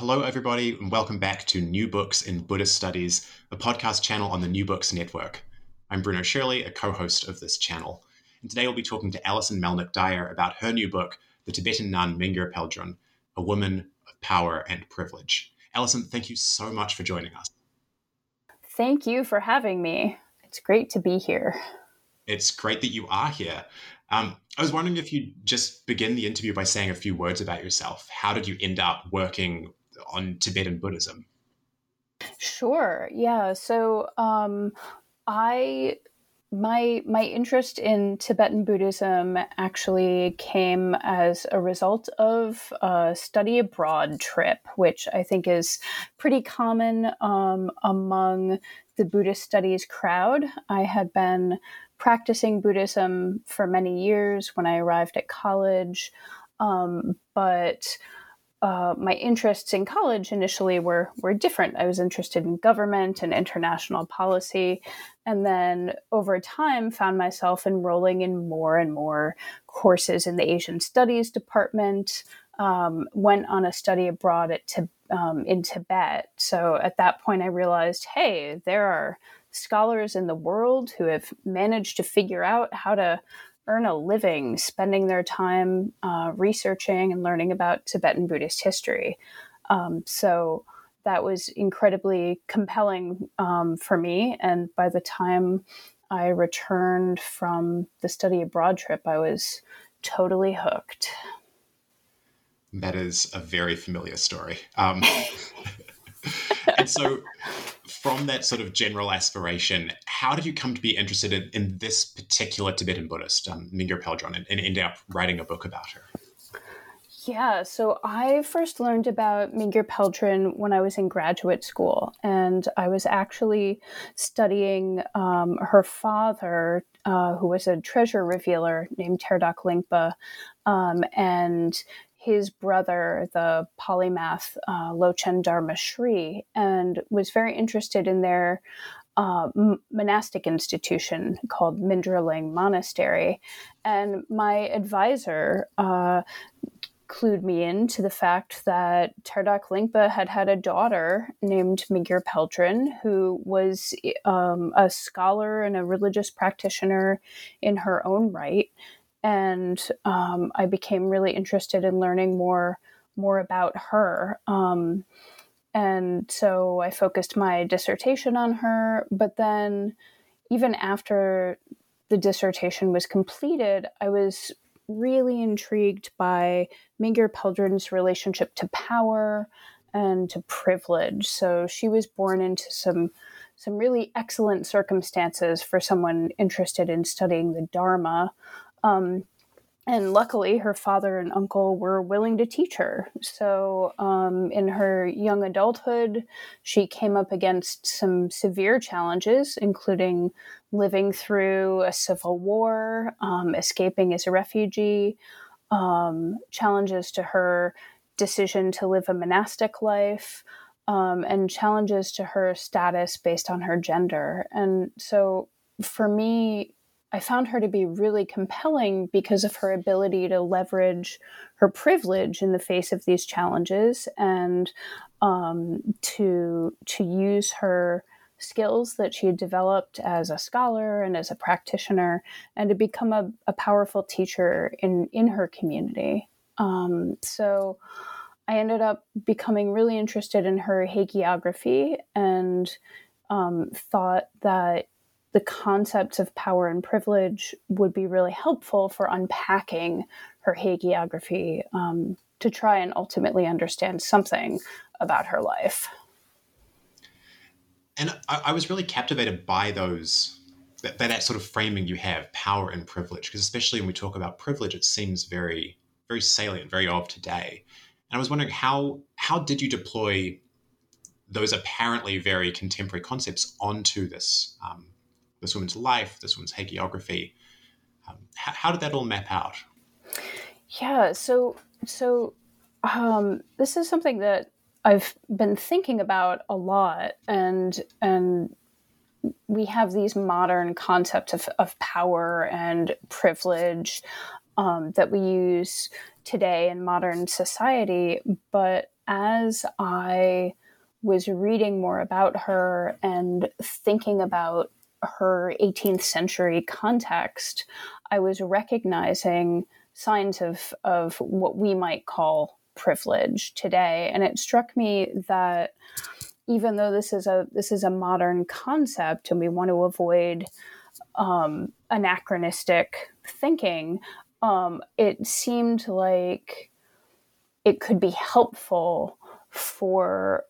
Hello, everybody, and welcome back to New Books in Buddhist Studies, a podcast channel on the New Books Network. I'm Bruno Shirley, a co host of this channel. And today we'll be talking to Alison Melnick Dyer about her new book, The Tibetan Nun Mingyur Peldron A Woman of Power and Privilege. Alison, thank you so much for joining us. Thank you for having me. It's great to be here. It's great that you are here. Um, I was wondering if you'd just begin the interview by saying a few words about yourself. How did you end up working on Tibetan Buddhism? Sure. Yeah. So um, I my my interest in Tibetan Buddhism actually came as a result of a study abroad trip, which I think is pretty common um, among the Buddhist studies crowd. I had been practicing Buddhism for many years when I arrived at college, um, but uh, my interests in college initially were were different. I was interested in government and international policy, and then over time found myself enrolling in more and more courses in the Asian Studies department. Um, went on a study abroad at um, in Tibet. So at that point, I realized, hey, there are scholars in the world who have managed to figure out how to earn a living spending their time uh, researching and learning about Tibetan Buddhist history. Um, so that was incredibly compelling um, for me. And by the time I returned from the study abroad trip, I was totally hooked. That is a very familiar story. Um, and so, from that sort of general aspiration, how did you come to be interested in, in this particular Tibetan Buddhist, um, Mingyur Peldron, and, and end up writing a book about her? Yeah, so I first learned about Mingyur Peldron when I was in graduate school, and I was actually studying um, her father, uh, who was a treasure revealer named Terdak Lingpa, um, and his brother, the polymath uh, Lochen Dharma Shri, and was very interested in their uh, monastic institution called Mindrolling Monastery. And my advisor uh, clued me in to the fact that Terdak Lingpa had had a daughter named Mingyur Peldron, who was um, a scholar and a religious practitioner in her own right and um, I became really interested in learning more more about her. Um, and so I focused my dissertation on her. But then, even after the dissertation was completed, I was really intrigued by Mingyur Peldron's relationship to power and to privilege. So she was born into some some really excellent circumstances for someone interested in studying the Dharma. Um, and luckily, her father and uncle were willing to teach her. So, um, in her young adulthood, she came up against some severe challenges, including living through a civil war, um, escaping as a refugee, um, challenges to her decision to live a monastic life, um, and challenges to her status based on her gender. And so, for me, I found her to be really compelling because of her ability to leverage her privilege in the face of these challenges and um, to to use her skills that she had developed as a scholar and as a practitioner and to become a, a powerful teacher in in her community. Um, so I ended up becoming really interested in her hagiography and um, thought that the concepts of power and privilege would be really helpful for unpacking her hagiography um, to try and ultimately understand something about her life. And I, I was really captivated by those that, that sort of framing you have power and privilege because especially when we talk about privilege it seems very very salient very of today and i was wondering how how did you deploy those apparently very contemporary concepts onto this um, this woman's life this woman's hagiography um, how, how, did that all map out yeah so so um, this is something that I've been thinking about a lot, and and we have these modern concepts of, of power and privilege um, that we use today in modern society. But as I was reading more about her and thinking about her 18th century context, I was recognizing signs of, of what we might call privilege today. And it struck me that even though this is a this is a modern concept and we want to avoid um, anachronistic thinking, um, it seemed like it could be helpful for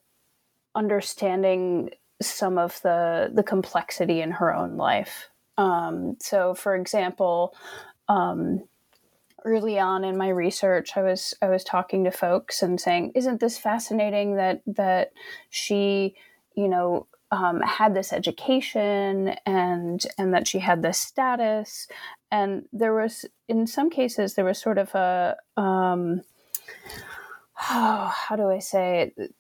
understanding some of the the complexity in her own life. Um, so, for example, um, early on in my research i was i was talking to folks and saying isn't this fascinating that that she you know um, had this education and and that she had this status and there was in some cases there was sort of a um, oh, how do i say it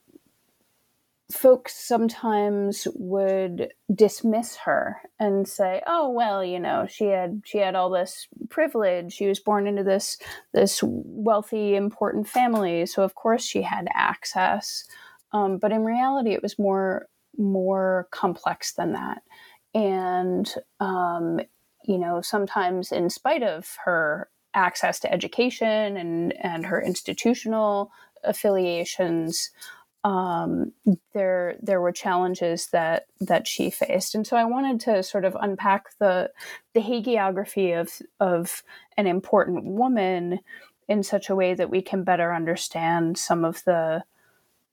folks sometimes would dismiss her and say oh well you know she had she had all this privilege. She was born into this this wealthy important family so of course she had access. Um, but in reality it was more more complex than that. And um, you know sometimes in spite of her access to education and and her institutional affiliations um, there there were challenges that that she faced, and so I wanted to sort of unpack the the hagiography of of an important woman in such a way that we can better understand some of the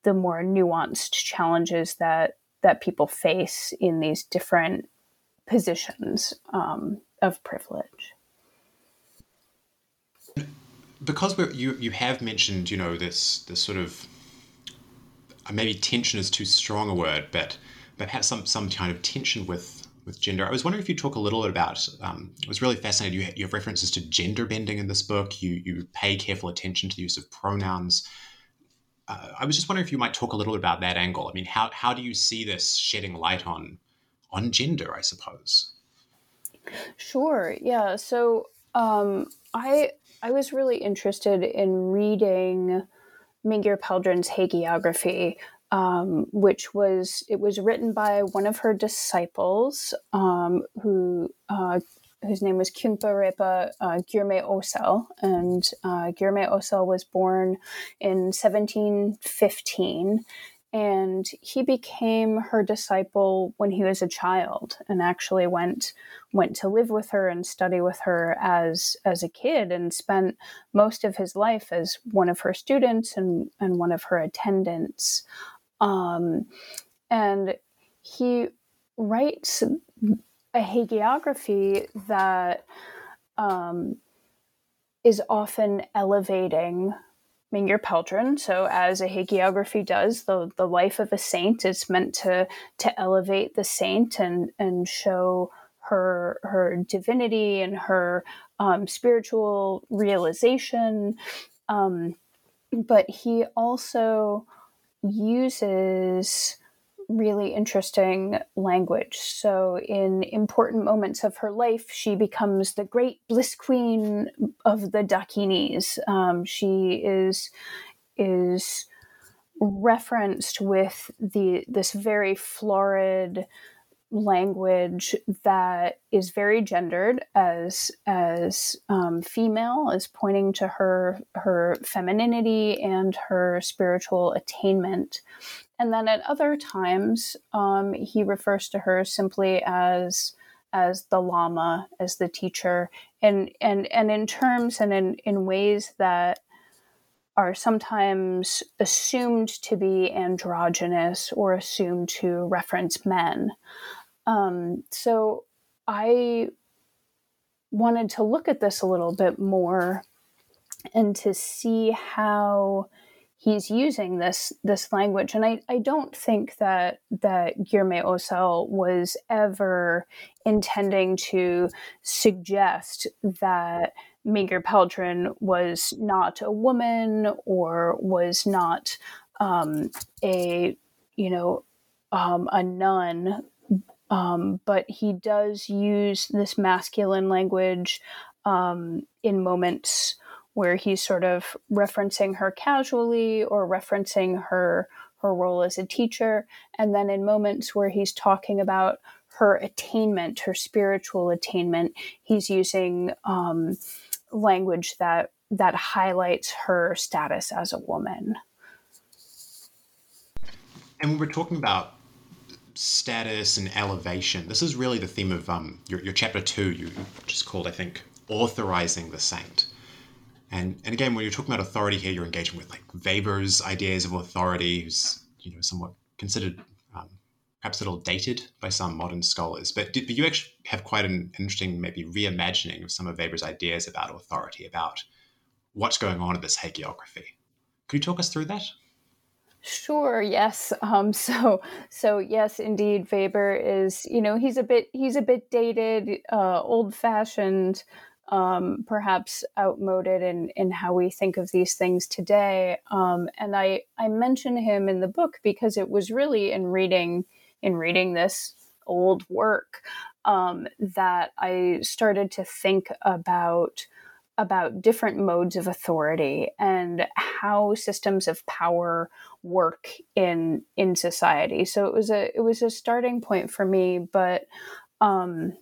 the more nuanced challenges that that people face in these different positions um, of privilege. Because you you have mentioned you know this this sort of maybe tension is too strong a word, but perhaps some some kind of tension with with gender. I was wondering if you talk a little bit about. Um, it was really fascinated. You, you have references to gender bending in this book. You you pay careful attention to the use of pronouns. Uh, I was just wondering if you might talk a little bit about that angle. I mean, how how do you see this shedding light on on gender? I suppose. Sure. Yeah. So um, I I was really interested in reading Mingyur Peldron's hagiography, um, which was it was written by one of her disciples, um, who uh, whose name was Khyentse Repa uh, Gyurme Osel, and uh, Gyurme Osel was born in 1715, and he became her disciple when he was a child and actually went went to live with her and study with her as as a kid and spent most of his life as one of her students and and one of her attendants. Um, and he writes a hagiography that um, is often elevating Mingyur Peldron. So, as a hagiography does, the, the life of a saint is meant to to elevate the saint and and show her her divinity and her um, spiritual realization. Um, but he also uses really interesting language. So, in important moments of her life, she becomes the great bliss queen of the Dakinis. Um, she is is referenced with the this very florid language that is very gendered as as um, female is pointing to her her femininity and her spiritual attainment and then at other times, um, he refers to her simply as as the lama, as the teacher, and and and in terms and in in ways that are sometimes assumed to be androgynous or assumed to reference men. Um, so I wanted to look at this a little bit more and to see how he's using this this language. And I, I don't think that that Gyurme Osel was ever intending to suggest that Mingyur Peldron was not a woman or was not um, a you know um, a nun, um, but he does use this masculine language um, in moments where he's sort of referencing her casually or referencing her her role as a teacher, and then in moments where he's talking about her attainment, her spiritual attainment, he's using um, language that that highlights her status as a woman. And when we're talking about status and elevation, this is really the theme of um, your, your chapter two, you just called, I think, authorizing the saint. And and again, when you're talking about authority here, you're engaging with like Weber's ideas of authority, who's you know somewhat considered perhaps a little dated by some modern scholars. But, did, but you actually have quite an interesting, maybe reimagining of some of Weber's ideas about authority, about what's going on in this hagiography. Could you talk us through that? Sure. Yes. Um, so, so yes, indeed, Weber is. You know, he's a bit he's a bit dated, uh, old fashioned, um, perhaps outmoded in in how we think of these things today. Um, and I I mention him in the book because it was really in reading in reading this old work um, that I started to think about about different modes of authority and how systems of power work in in society. So it was a it was a starting point for me. But um,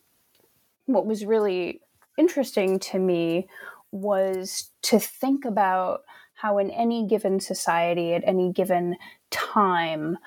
what was really interesting to me was to think about how in any given society at any given time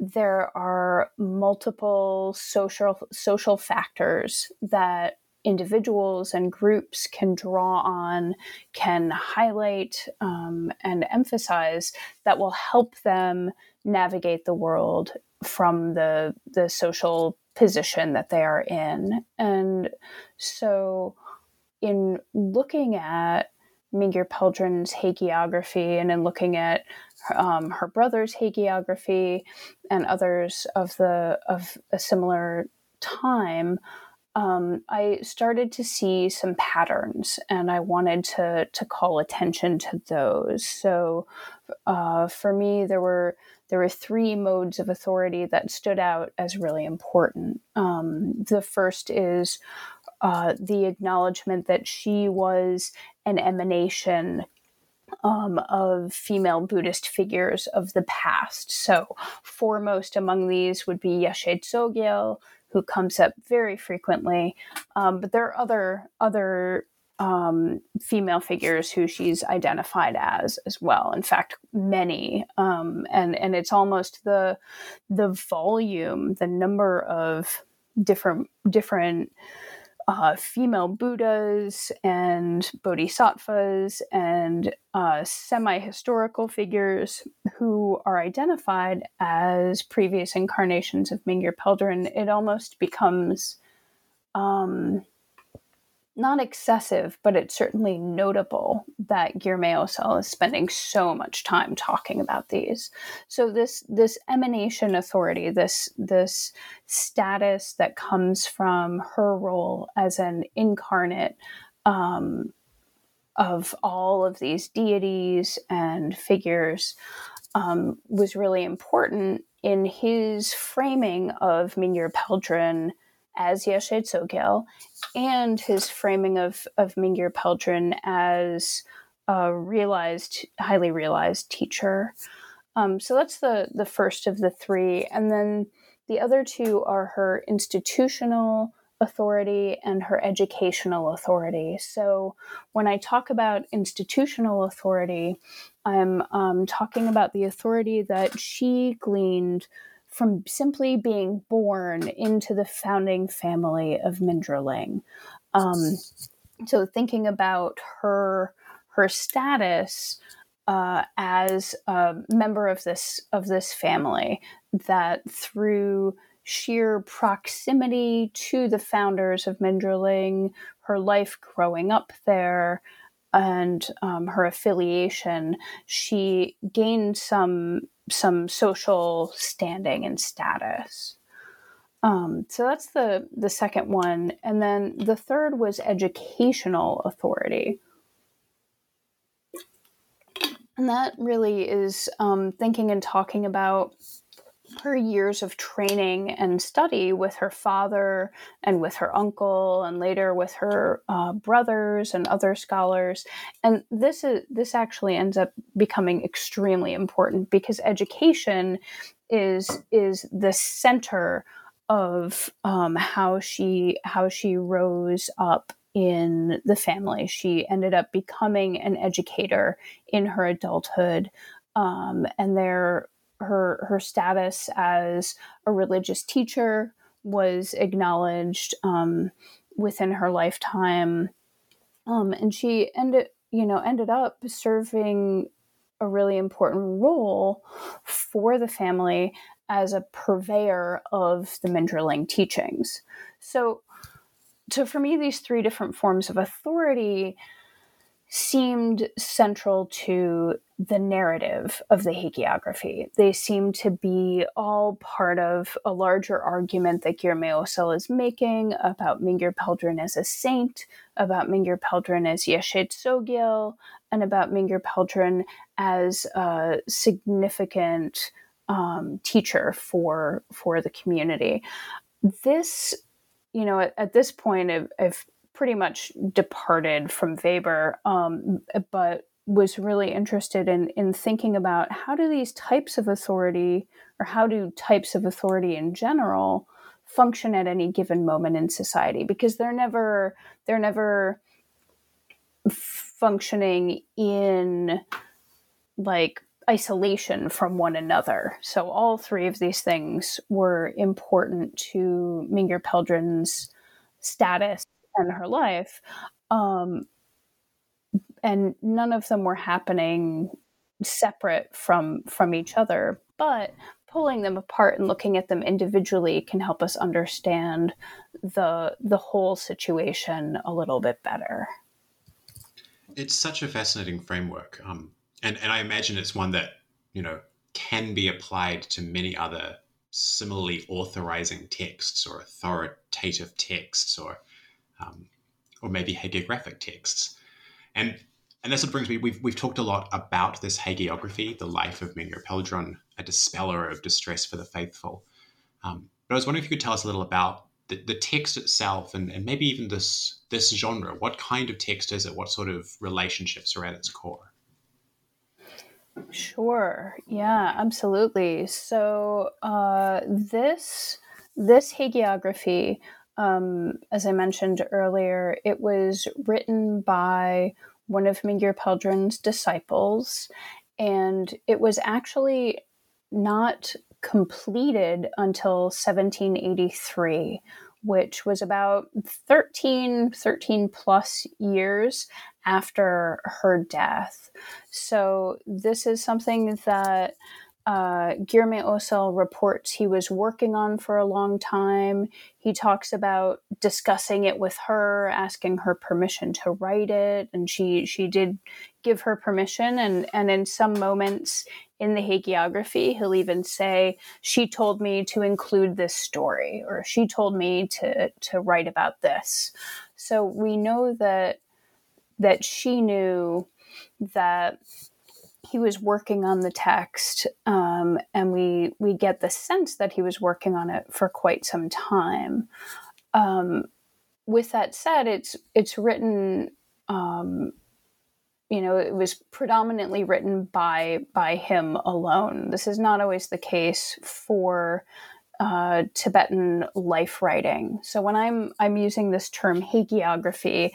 there are multiple social social factors that individuals and groups can draw on, can highlight um, and emphasize that will help them navigate the world from the the social position that they are in. And so, in looking at Mingyur Peldron's hagiography and in looking at um, her brother's hagiography and others of the of a similar time, um, I started to see some patterns, and I wanted to to call attention to those. So, uh, for me, there were there were three modes of authority that stood out as really important. Um, the first is uh, the acknowledgement that she was an emanation um, of female Buddhist figures of the past. So, foremost among these would be Yeshe Tsogyal, who comes up very frequently. Um, but there are other other um, female figures who she's identified as as well. In fact, many, um, and and it's almost the the volume, the number of different different uh, female Buddhas and bodhisattvas and uh, semi historical figures who are identified as previous incarnations of Mingyur Peldron, it almost becomes um, not excessive, but it's certainly notable that Gyurme Osel is spending so much time talking about these. So this this emanation authority, this this status that comes from her role as an incarnate um, of all of these deities and figures, um, was really important in his framing of Mingyur Peldron as Yeshe Tsogyal and his framing of, of Mingyur Peldron as a realized, highly realized teacher. Um, so that's the, the first of the three. And then the other two are her institutional authority and her educational authority. So, when I talk about institutional authority, I'm um, talking about the authority that she gleaned from simply being born into the founding family of Mindrolling. Um, so, thinking about her her status uh, as a member of this of this family, that through sheer proximity to the founders of Mindrolling, her life growing up there, and um, her affiliation, she gained some some social standing and status. Um, so that's the the second one, and then the third was educational authority, and that really is um, thinking and talking about her years of training and study with her father and with her uncle and later with her uh, brothers and other scholars. And this is this actually ends up becoming extremely important because education is is the center of um, how she how she rose up in the family. She ended up becoming an educator in her adulthood um, and there her her status as a religious teacher was acknowledged um, within her lifetime, um, and she ended you know ended up serving a really important role for the family as a purveyor of the Mindrolling teachings. So, so for me, these three different forms of authority seemed central to the narrative of the hagiography. They seem to be all part of a larger argument that Gyurme Osel is making about Mingyur Peldron as a saint, about Mingyur Peldron as Yeshe Tsogyal, and about Mingyur Peldron as a significant um, teacher for for the community. This, you know, at, at this point, I've, I've pretty much departed from Weber, um, but was really interested in in thinking about how do these types of authority or how do types of authority in general function at any given moment in society because they're never they're never functioning in like isolation from one another. So all three of these things were important to Mingyur Peldron's status and her life. Um, and none of them were happening separate from from each other, but pulling them apart and looking at them individually can help us understand the the whole situation a little bit better. It's such a fascinating framework, um, and and I imagine it's one that you know can be applied to many other similarly authorizing texts or authoritative texts or um, or maybe hagiographic texts. And and this brings me, we've, we've talked a lot about this hagiography, the life of Mingyur Peldron, a dispeller of distress for the faithful. Um, but I was wondering if you could tell us a little about the, the text itself and, and maybe even this, this genre. What kind of text is it? What sort of relationships are at its core? Sure. Yeah, absolutely. So uh, this this hagiography um, as I mentioned earlier, it was written by one of Mingyur Peldron's disciples, and it was actually not completed until 1783, which was about 13, 13 plus years after her death. So, this is something that uh, Gyurme Osel reports he was working on for a long time. He talks about discussing it with her, asking her permission to write it, and she she did give her permission. And and in some moments in the hagiography, he'll even say, "She told me to include this story," or "She told me to to write about this." So we know that that she knew that he was working on the text, um, and we we get the sense that he was working on it for quite some time. Um, with that said, it's it's written. Um, you know, it was predominantly written by by him alone. This is not always the case for uh, Tibetan life writing. So when I'm I'm using this term hagiography,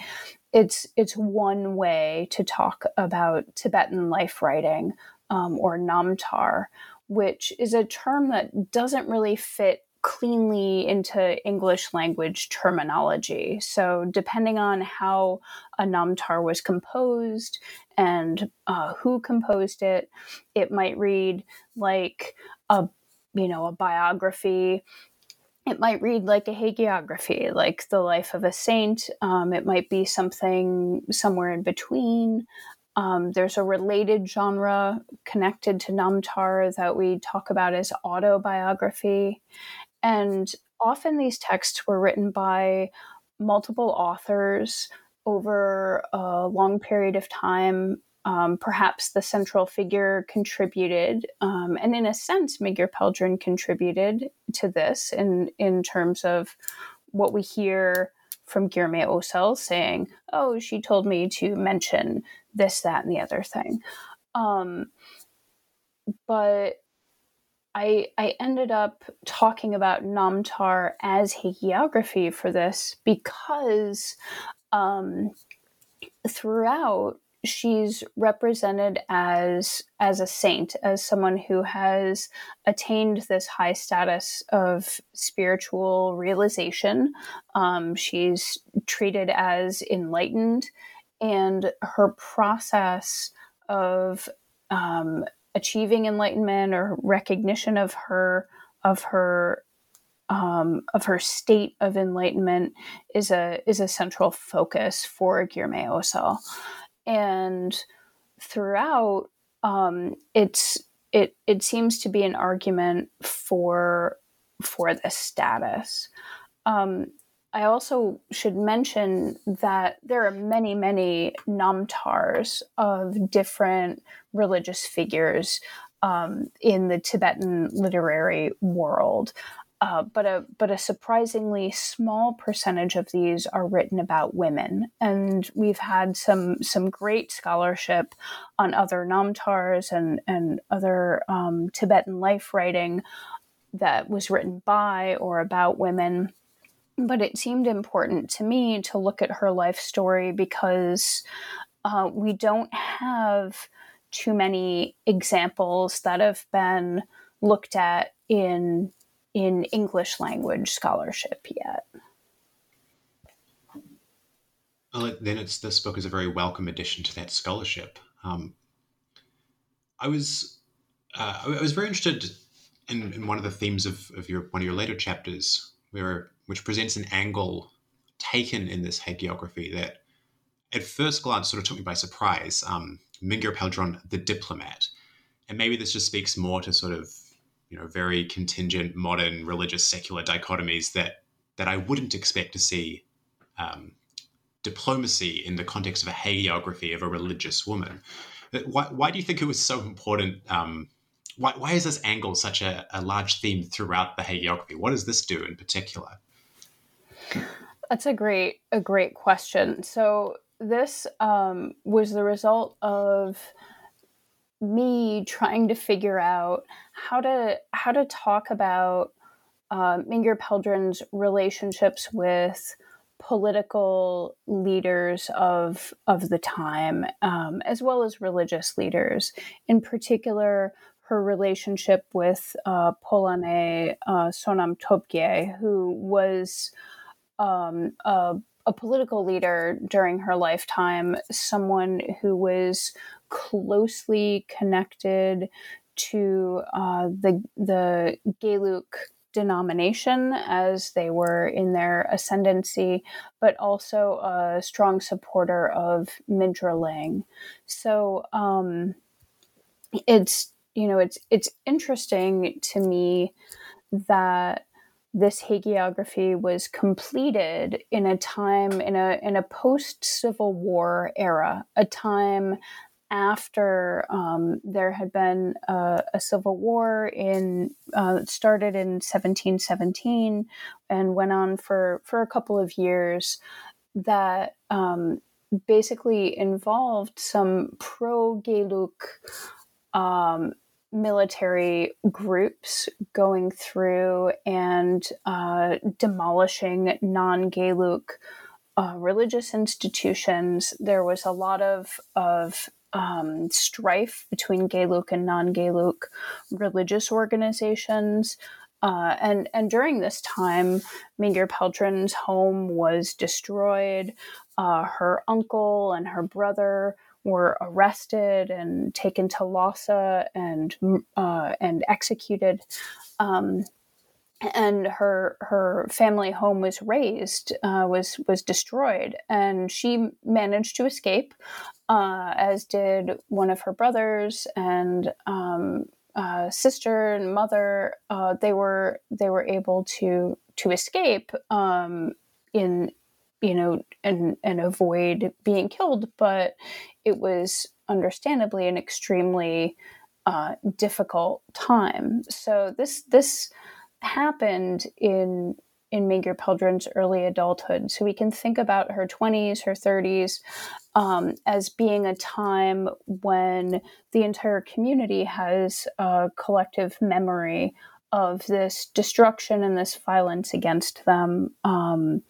it's it's one way to talk about Tibetan life writing um, or namtar, which is a term that doesn't really fit cleanly into English language terminology. So, depending on how a namtar was composed and uh, who composed it, it might read like a you know a biography. It might read like a hagiography, like the life of a saint. Um, it might be something somewhere in between. Um, there's a related genre connected to Namtar that we talk about as autobiography. And often these texts were written by multiple authors over a long period of time. Um, perhaps the central figure contributed, um, and in a sense, Mingyur Peldrana contributed to this in in terms of what we hear from Gyurme Osel saying, "Oh, she told me to mention this, that, and the other thing." Um, but I, I ended up talking about Namtar as hagiography for this because um, throughout she's represented as as a saint as someone who has attained this high status of spiritual realization. Um, she's treated as enlightened and her process of um, achieving enlightenment or recognition of her of her um, of her state of enlightenment is a is a central focus for Gyurme Osel, and throughout um, it's it it seems to be an argument for for the status. Um, I also should mention that there are many, many namtars of different religious figures um, in the Tibetan literary world. Uh, but a but a surprisingly small percentage of these are written about women, and we've had some some great scholarship on other namtars and and other um, Tibetan life writing that was written by or about women. But it seemed important to me to look at her life story because uh, we don't have too many examples that have been looked at in in English language scholarship yet. Well, then it's this book is a very welcome addition to that scholarship. Um, I was uh, I was very interested in, in one of the themes of, of your one of your later chapters, where which presents an angle taken in this hagiography that at first glance sort of took me by surprise. Um, Mingyur Peldrana, the diplomat. And maybe this just speaks more to sort of, you know, very contingent modern religious secular dichotomies that that I wouldn't expect to see um, diplomacy in the context of a hagiography of a religious woman. Why, why do you think it was so important? Um, why, why is this angle such a, a large theme throughout the hagiography? What does this do in particular? That's a great a great question. So this um, was the result of me trying to figure out how to how to talk about uh, Mingyur Peldrana's relationships with political leaders of of the time, um, as well as religious leaders. In particular, her relationship with uh, Pholané uh, Sonam Topgye, who was um, a, a, political leader during her lifetime, someone who was closely connected to uh, the the Geluk denomination as they were in their ascendancy, but also a strong supporter of Mindrolling. So um, it's you know it's it's interesting to me that this hagiography was completed in a time in a in a post Civil War era, a time after um, there had been a, a civil war in uh, started in 1717 and went on for for a couple of years that um, basically involved some pro Geluk um, military groups going through and uh, demolishing non Geluk uh, religious institutions. There was a lot of, of um, strife between Geluk and non Geluk religious organizations. Uh, and and during this time, Mingyur Peldron's home was destroyed. Uh, her uncle and her brother were arrested and taken to Lhasa and uh, and executed. Um, and her her family home was razed, uh, was was destroyed, and she managed to escape, uh, as did one of her brothers and um, uh, sister and mother. Uh, they were they were able to to escape um, in you know and and avoid being killed, but it was understandably an extremely uh, difficult time. So this this happened in in Mingyur Peldron's early adulthood. So we can think about her 20s, her 30s um, as being a time when the entire community has a collective memory of this destruction and this violence against them um,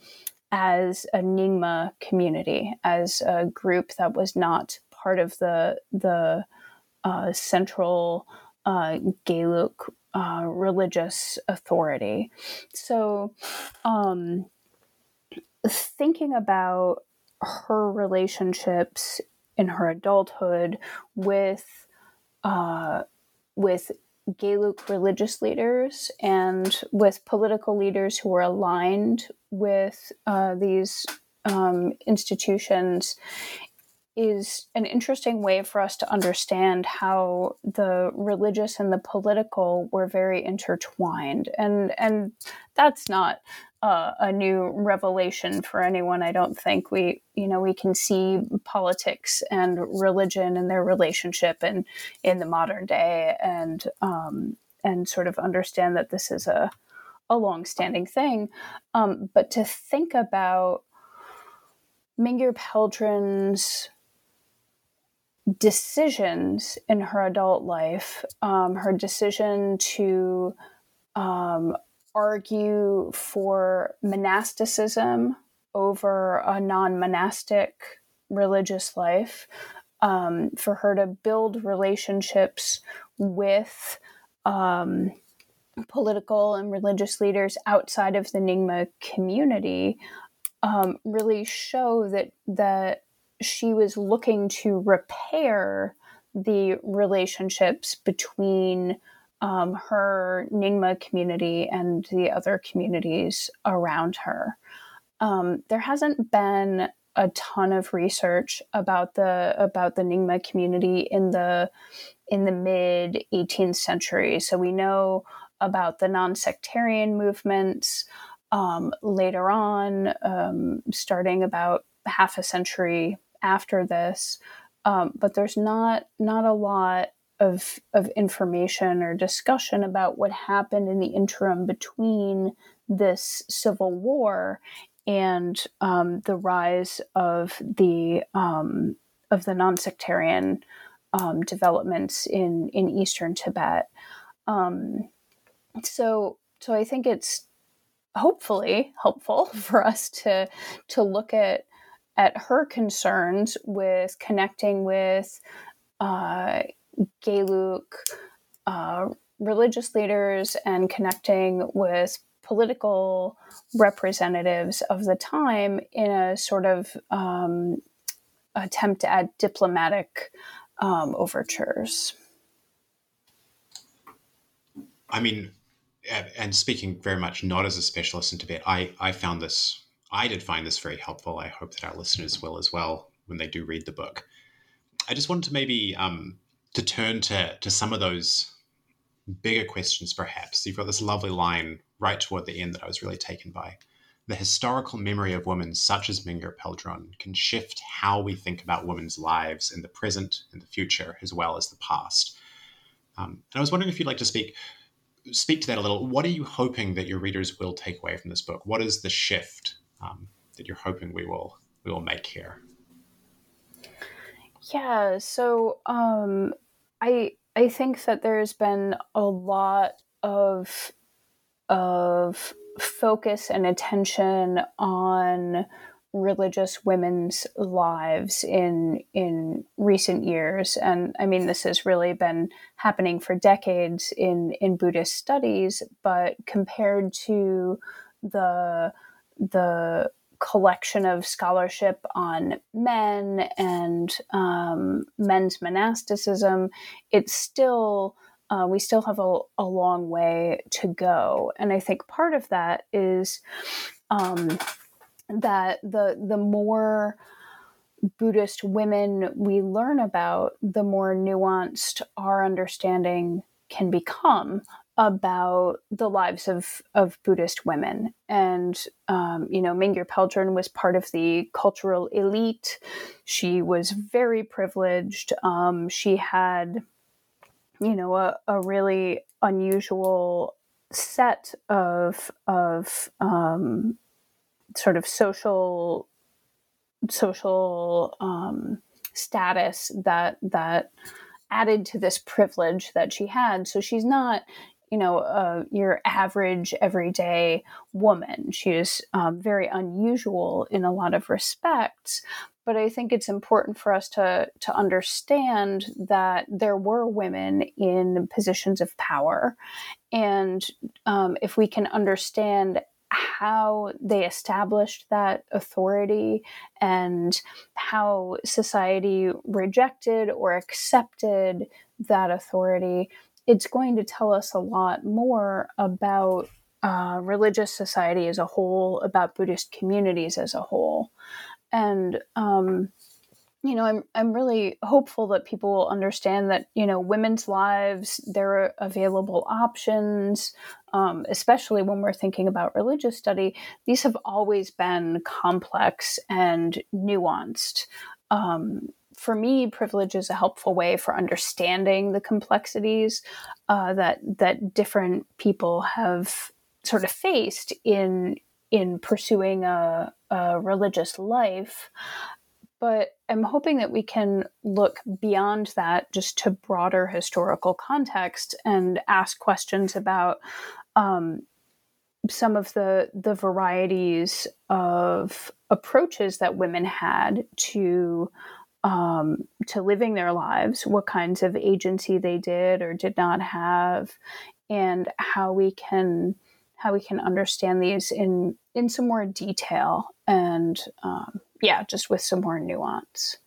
as a Nyingma community, as a group that was not part of the the uh, central uh, uh, religious authority. So, um, thinking about her relationships in her adulthood with uh, with Geluk religious leaders and with political leaders who were aligned with uh, these um, institutions is an interesting way for us to understand how the religious and the political were very intertwined. And and that's not uh, a new revelation for anyone. I don't think we you know we can see politics and religion and their relationship and in the modern day and um, and sort of understand that this is a a long-standing thing. Um, but to think about Mingyur Peldron's decisions in her adult life, um, her decision to um, argue for monasticism over a non monastic religious life, um, for her to build relationships with um, political and religious leaders outside of the Nyingma community. Um, really show that that she was looking to repair the relationships between um, her Nyingma community and the other communities around her. Um, there hasn't been a ton of research about the about the Nyingma community in the in the mid 18th century. So we know about the non-sectarian movements um, later on, um, starting about half a century after this, um, but there's not not a lot of of information or discussion about what happened in the interim between this civil war and um, the rise of the um, of the non-sectarian um, developments in in eastern Tibet. Um, so so I think it's hopefully helpful for us to to look at at her concerns with connecting with uh, Geluk uh, religious leaders and connecting with political representatives of the time in a sort of um, attempt at diplomatic um, overtures. I mean, and speaking very much not as a specialist in Tibet, I, I found this I did find this very helpful. I hope that our listeners will as well when they do read the book. I just wanted to maybe um, to turn to to some of those bigger questions. Perhaps you've got this lovely line right toward the end that I was really taken by. The historical memory of women, such as Mingyur Peldron can shift how we think about women's lives in the present and the future, as well as the past. Um, and I was wondering if you'd like to speak speak to that a little. What are you hoping that your readers will take away from this book? What is the shift um, that you're hoping we will we will make here? Yeah, so um, I I think that there's been a lot of of focus and attention on religious women's lives in in recent years and i mean this has really been happening for decades in in buddhist studies but compared to the the collection of scholarship on men and um, men's monasticism it's still uh, we still have a, a, long way to go. And i think part of that is um, that the the more Buddhist women we learn about, the more nuanced our understanding can become about the lives of, of Buddhist women. And, um, you know, Mingyur Peldron was part of the cultural elite. She was very privileged. Um, she had, you know, a, a really unusual set of, of um, sort of social social um, status that that added to this privilege that she had. So she's not, you know, uh, your average everyday woman. She is um, very unusual in a lot of respects. But I think it's important for us to to understand that there were women in positions of power, and um, if we can understand how they established that authority and how society rejected or accepted that authority, it's going to tell us a lot more about uh, religious society as a whole, about Buddhist communities as a whole. And um, you know, I'm I'm really hopeful that people will understand that you know women's lives there are available options, um, especially when we're thinking about religious study. These have always been complex and nuanced. Um, for me, privilege is a helpful way for understanding the complexities uh, that that different people have sort of faced in in pursuing a, a religious life. But I'm hoping that we can look beyond that just to broader historical context and ask questions about um, some of the the varieties of approaches that women had to um, to living their lives, what kinds of agency they did or did not have, and how we can how we can understand these in in some more detail and um, yeah, just with some more nuance.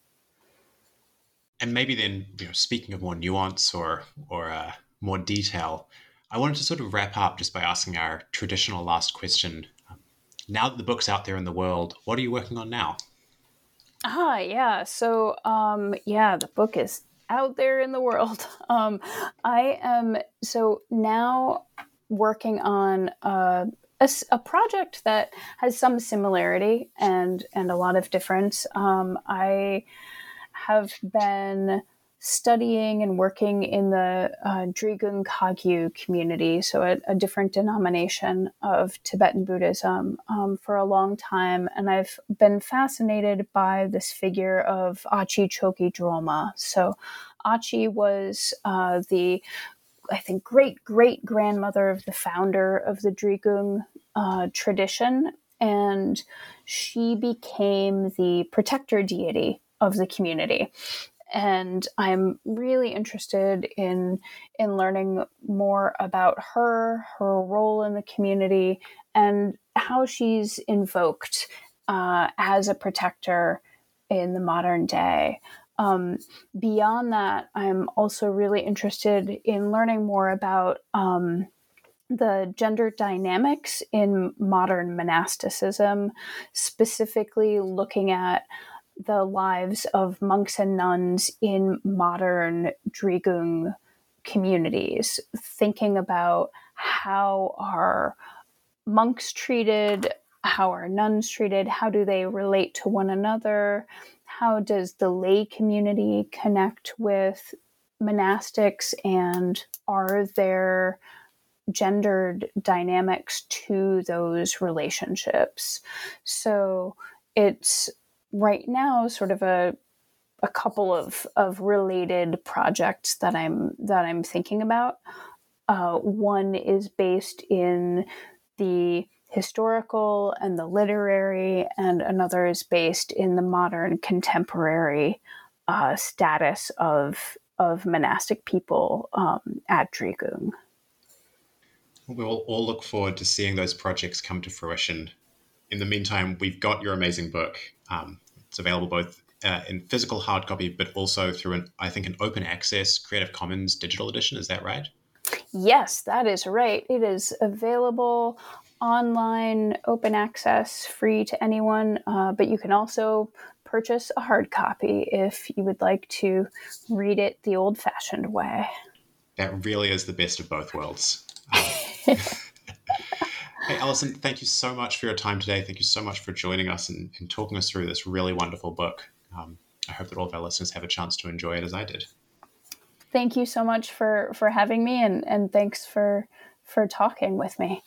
And maybe then, you know, speaking of more nuance or or uh, more detail, I wanted to sort of wrap up just by asking our traditional last question. Now that the book's out there in the world, what are you working on now? Ah, yeah. So, um, yeah, the book is out there in the world. Um, I am so now working on uh, a, a, project that has some similarity and and a lot of difference. Um, I have been studying and working in the uh, Drigung Kagyu community, so a, a, different denomination of Tibetan Buddhism, um, for a long time. And I've been fascinated by this figure of Achi Choki Drolma. So, Achi was uh, the I think, great great grandmother of the founder of the Drigung uh, tradition, and she became the protector deity of the community. And I'm really interested in in learning more about her, her role in the community, and how she's invoked uh, as a protector in the modern day. Um, beyond that, I'm also really interested in learning more about um, the gender dynamics in modern monasticism, specifically looking at the lives of monks and nuns in modern Drigung communities, thinking about how are monks treated, how are nuns treated, how do they relate to one another, how does the lay community connect with monastics, and are there gendered dynamics to those relationships? So it's right now sort of a a couple of, of related projects that I'm that I'm thinking about. Uh, one is based in the historical and the literary, and another is based in the modern contemporary uh, status of of monastic people um, at Drigung. We'll all look forward to seeing those projects come to fruition. In the meantime, we've got your amazing book. Um, it's available both uh, in physical hard copy, but also through an, I think, an open access Creative Commons digital edition. Is that right? Yes, that is right. It is available online, open access, free to anyone, uh, but you can also purchase a hard copy if you would like to read it the old fashioned way. That really is the best of both worlds. Um, hey, Alison, thank you so much for your time today. Thank you so much for joining us and, and talking us through this really wonderful book. Um, I hope that all of our listeners have a chance to enjoy it as I did. Thank you so much for for having me, and and thanks for for talking with me.